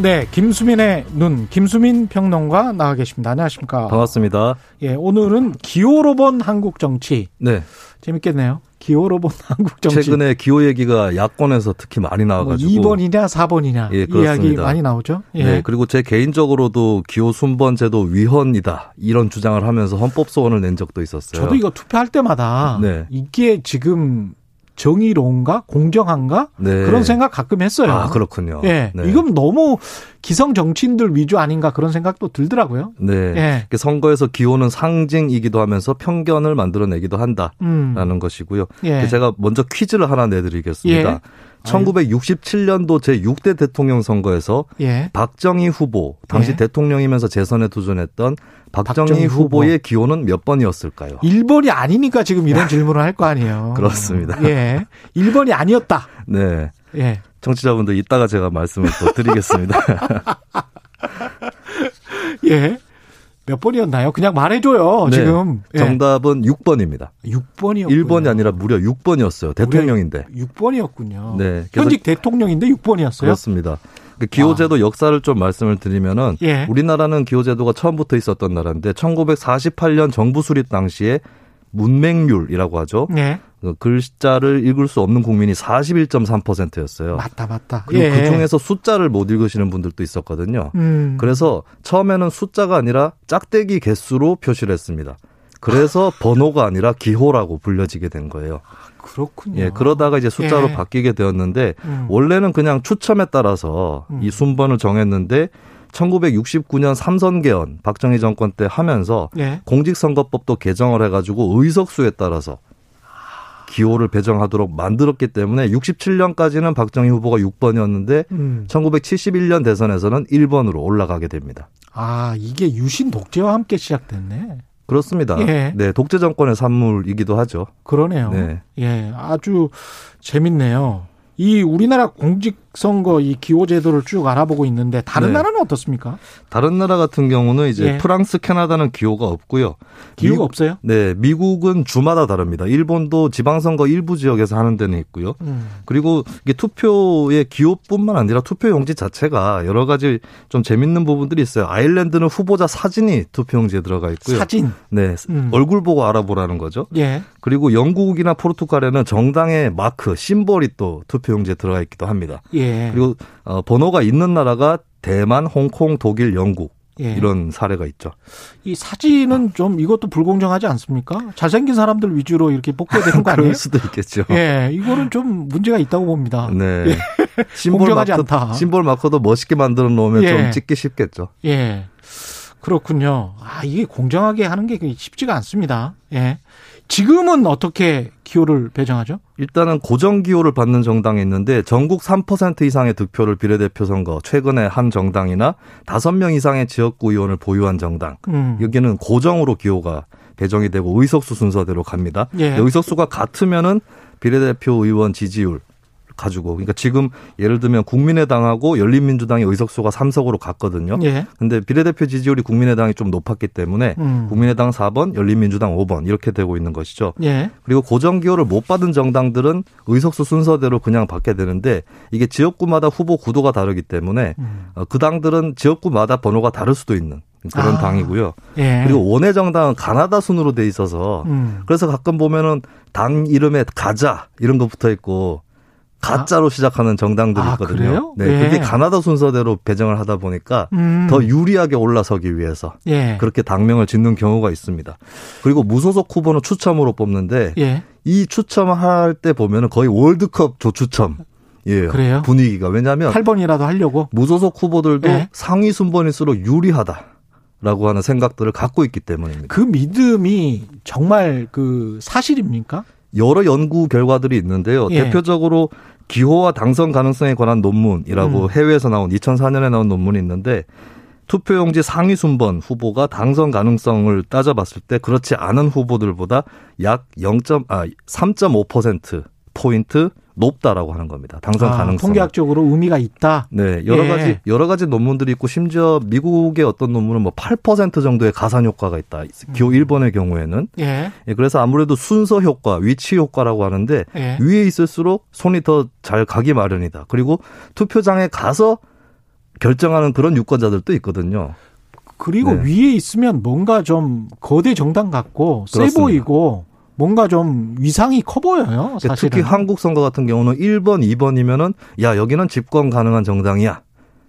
네, 김수민의 눈, 김수민 평론가 나와 계십니다. 안녕하십니까? 반갑습니다. 예, 오늘은 기호로 본 한국 정치. 네. 재밌겠네요. 기호로 본 한국 정치. 최근에 기호 얘기가 야권에서 특히 많이 나와가지고. 뭐 2번이냐 4번이냐 예, 이 이야기 많이 나오죠. 예. 네, 그리고 제 개인적으로도 기호 순번 제도 위헌이다 이런 주장을 하면서 헌법 소원을 낸 적도 있었어요. 저도 이거 투표할 때마다 네. 이게 지금 정의로운가 공정한가 네. 그런 생각 가끔 했어요. 아 그렇군요. 예, 네. 이건 너무 기성 정치인들 위주 아닌가 그런 생각도 들더라고요. 네. 예. 그 선거에서 기호는 상징이기도 하면서 편견을 만들어내기도 한다라는 음. 것이고요. 예. 제가 먼저 퀴즈를 하나 내드리겠습니다. 예. 1967년도 제 6대 대통령 선거에서 예. 박정희 후보 당시 예. 대통령이면서 재선에 도전했던 박정희, 박정희 후보. 후보의 기호는 몇 번이었을까요? 1번이 아니니까 지금 이런 질문을 할 거 아니에요. 그렇습니다. 예. 1번이 아니었다. 네. 예. 청취자분들 이따가 제가 말씀을 또 드리겠습니다. 예. 몇 번이었나요? 그냥 말해줘요, 네. 지금. 예. 정답은 6번입니다. 6번이었군요. 1번이 아니라 무려 6번이었어요. 대통령인데. 6번이었군요. 네. 현직 대통령인데 6번이었어요? 그렇습니다. 그 기호제도 역사를 좀 말씀을 드리면은 예. 우리나라는 기호제도가 처음부터 있었던 나라인데 1948년 정부 수립 당시에 문맹률이라고 하죠. 네. 그 글자를 읽을 수 없는 국민이 41.3%였어요. 맞다, 맞다. 그리고 예. 그 중에서 숫자를 못 읽으시는 분들도 있었거든요. 음. 그래서 처음에는 숫자가 아니라 짝대기 개수로 표시를 했습니다. 그래서 번호가 아니라 기호라고 불려지게 된 거예요. 그렇군요. 예, 그러다가 이제 숫자로 예. 바뀌게 되었는데 음. 원래는 그냥 추첨에 따라서 음. 이 순번을 정했는데 1969년 삼선 개헌 박정희 정권 때 하면서 예. 공직선거법도 개정을 해가지고 의석수에 따라서 기호를 배정하도록 만들었기 때문에 67년까지는 박정희 후보가 6번이었는데 음. 1971년 대선에서는 1번으로 올라가게 됩니다. 아, 이게 유신 독재와 함께 시작됐네. 그렇습니다. 예. 네, 독재 정권의 산물이기도 하죠. 그러네요. 네. 예, 아주 재밌네요. 이 우리나라 공직 선거 이 기호 제도를 쭉 알아보고 있는데 다른 네. 나라는 어떻습니까? 다른 나라 같은 경우는 이제 예. 프랑스, 캐나다는 기호가 없고요. 기호가 미국- 없어요? 네, 미국은 주마다 다릅니다. 일본도 지방선거 일부 지역에서 하는 데는 있고요. 음. 그리고 이게 투표의 기호뿐만 아니라 투표 용지 자체가 여러 가지 좀 재밌는 부분들이 있어요. 아일랜드는 후보자 사진이 투표 용지에 들어가 있고요. 사진. 네, 음. 얼굴 보고 알아보라는 거죠. 예. 그리고 영국이나 포르투갈에는 정당의 마크, 심벌이 또 투표 용지에 들어가 있기도 합니다. 예. 그리고 어, 번호가 있는 나라가 대만, 홍콩, 독일, 영국 예. 이런 사례가 있죠. 이 사진은 좀 이것도 불공정하지 않습니까? 잘생긴 사람들 위주로 이렇게 뽑게 되는 거 아니에요? 그럴 수도 있겠죠. 예, 이거는 좀 문제가 있다고 봅니다. 네. 심볼 공정하지 마커, 않다. 심볼 마커도 멋있게 만들어 놓으면 예. 좀 찍기 쉽겠죠. 예. 그렇군요. 아, 이게 공정하게 하는 게 쉽지가 않습니다. 예. 지금은 어떻게 기호를 배정하죠? 일단은 고정 기호를 받는 정당이 있는데 전국 3% 이상의 득표를 비례대표 선거 최근에 한 정당이나 5명 이상의 지역구 의원을 보유한 정당 음. 여기는 고정으로 기호가 배정이 되고 의석수 순서대로 갑니다. 예. 의석수가 같으면은 비례대표 의원 지지율 가지고 그러니까 지금 예를 들면 국민의당하고 열린민주당의 의석수가 3석으로 갔거든요. 예. 근데 비례대표 지지율이 국민의당이 좀 높았기 때문에 음. 국민의당 4번, 열린민주당 5번 이렇게 되고 있는 것이죠. 예. 그리고 고정 기호를 못 받은 정당들은 의석수 순서대로 그냥 받게 되는데 이게 지역구마다 후보 구도가 다르기 때문에 음. 어, 그 당들은 지역구마다 번호가 다를 수도 있는 그런 아. 당이고요. 예. 그리고 원외 정당은 가나다 순으로 돼 있어서 음. 그래서 가끔 보면은 당 이름에 가자 이런 거 붙어 있고 가짜로 시작하는 정당들이 아, 있거든요. 그래요? 네, 예. 그게 가나다 순서대로 배정을 하다 보니까 음. 더 유리하게 올라서기 위해서 예. 그렇게 당명을 짓는 경우가 있습니다. 그리고 무소속 후보는 추첨으로 뽑는데 예. 이 추첨할 때 보면은 거의 월드컵 조추첨. 예. 그래요? 분위기가 왜냐하면 8번이라도 하려고. 무소속 후보들도 예. 상위 순번일수록 유리하다 라고 하는 생각들을 갖고 있기 때문입니다. 그 믿음이 정말 그 사실입니까? 여러 연구 결과들이 있는데요. 예. 대표적으로 기호와 당선 가능성에 관한 논문이라고 음. 해외에서 나온 2004년에 나온 논문이 있는데 투표용지 상위 순번 후보가 당선 가능성을 따져봤을 때 그렇지 않은 후보들보다 약 0. 아 3.5% 포인트 높다라고 하는 겁니다. 당선 아, 가능성. 통계학적으로 의미가 있다. 네, 여러 예. 가지 여러 가지 논문들이 있고 심지어 미국의 어떤 논문은 뭐 8% 정도의 가산 효과가 있다. 기호 음. 1번의 경우에는. 예. 예, 그래서 아무래도 순서 효과, 위치 효과라고 하는데 예. 위에 있을수록 손이 더 잘 가기 마련이다. 그리고 투표장에 가서 결정하는 그런 유권자들도 있거든요. 그리고 네. 위에 있으면 뭔가 좀 거대 정당 같고 세 그렇습니다. 보이고 뭔가 좀 위상이 커 보여요. 사실은. 특히 한국 선거 같은 경우는 1번, 2번이면은 야, 여기는 집권 가능한 정당이야.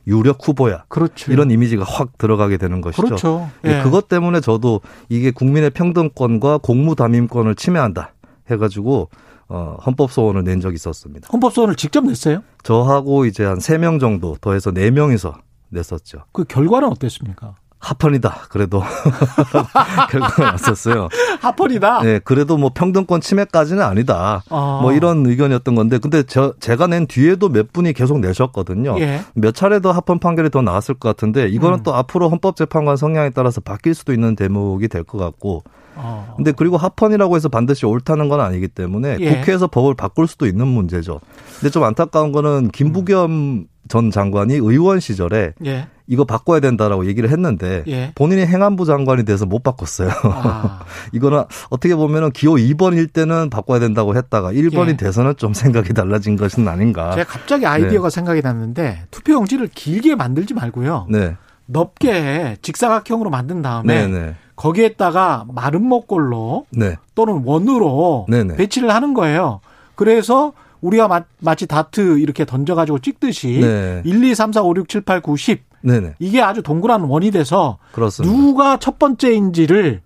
유력 후보야. 그렇죠. 이런 이미지가 확 들어가게 되는 것이죠. 그렇죠. 예, 예. 그것 때문에 저도 이게 국민의 평등권과 공무담임권을 침해한다 해가지고 어, 헌법 소원을 낸 적이 있었습니다. 헌법 소원을 직접 냈어요? 저하고 이제 한 세 명 정도 더해서 네명이서 냈었죠. 그 결과는 어땠습니까? 합헌이다. 그래도 결과가 났었어요. 합헌이다. 네, 그래도 뭐 평등권 침해까지는 아니다. 아. 뭐 이런 의견이었던 건데, 근데 저 제가 낸 뒤에도 몇 분이 계속 내셨거든요. 예. 몇 차례 더 합헌 판결이 더 나왔을 것 같은데, 이거는 음. 또 앞으로 헌법재판관 성향에 따라서 바뀔 수도 있는 대목이 될 것 같고, 어. 근데 그리고 합헌이라고 해서 반드시 옳다는 건 아니기 때문에 예. 국회에서 법을 바꿀 수도 있는 문제죠. 근데 좀 안타까운 거는 김부겸 전 장관이 의원 시절에 예. 이거 바꿔야 된다라고 얘기를 했는데 예. 본인이 행안부 장관이 돼서 못 바꿨어요. 아. 이거는 어떻게 보면은 기호 2번일 때는 바꿔야 된다고 했다가 1번이 예. 돼서는 좀 생각이 달라진 것은 아닌가. 제가 갑자기 아이디어가 생각이 났는데 투표용지를 길게 만들지 말고요. 네. 넓게 직사각형으로 만든 다음에 네, 네. 거기에다가 마른 목골로 네. 또는 원으로 네네. 배치를 하는 거예요. 그래서 우리가 마, 마치 다트 이렇게 던져가지고 찍듯이 네. 1, 2, 3, 4, 5, 6, 7, 8, 9, 10 네, 네. 이게 아주 동그란 원이 돼서 그렇습니다. 누가 첫 번째인지를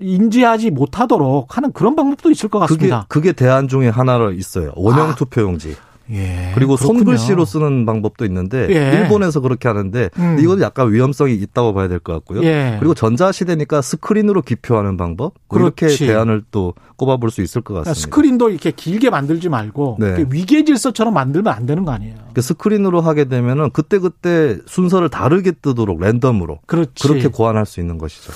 인지하지 못하도록 하는 그런 방법도 있을 것 그게 같습니다. 그게 대안 중에 하나로 있어요. 원형 아. 투표용지. 예, 그리고 그렇군요. 손글씨로 쓰는 방법도 있는데 예. 일본에서 그렇게 하는데 음. 이건 약간 위험성이 있다고 봐야 될 것 같고요. 예. 그리고 전자 시대니까 스크린으로 기표하는 방법 뭐 이렇게 그렇지. 대안을 또 꼽아볼 수 있을 것 그러니까 같습니다. 스크린도 이렇게 길게 만들지 말고 네. 위계 질서처럼 만들면 안 되는 거 아니에요. 그 스크린으로 하게 되면은 그때 그때 순서를 다르게 뜨도록 랜덤으로 그렇지. 그렇게 고안할 수 있는 것이죠.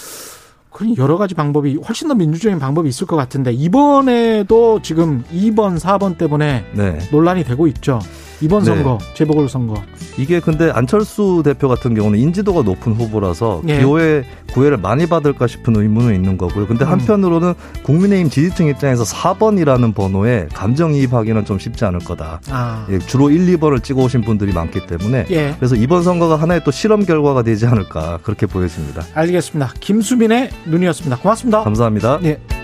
그런 여러 가지 방법이 훨씬 더 민주적인 방법이 있을 것 같은데 이번에도 지금 2번, 4번 때문에 네. 논란이 되고 있죠. 이번 네. 선거, 재보궐 선거. 이게 근데 안철수 대표 같은 경우는 인지도가 높은 후보라서 예. 기호의 구애를 많이 받을까 싶은 의문은 있는 거고요. 근데 음. 한편으로는 국민의힘 지지층 입장에서 4번이라는 번호에 감정이입하기는 좀 쉽지 않을 거다. 아, 예, 주로 1, 2번을 찍어 오신 분들이 많기 때문에 예. 그래서 이번 선거가 하나의 또 실험 결과가 되지 않을까 그렇게 보여집니다. 알겠습니다. 김수민의 눈이었습니다. 고맙습니다. 감사합니다. 예.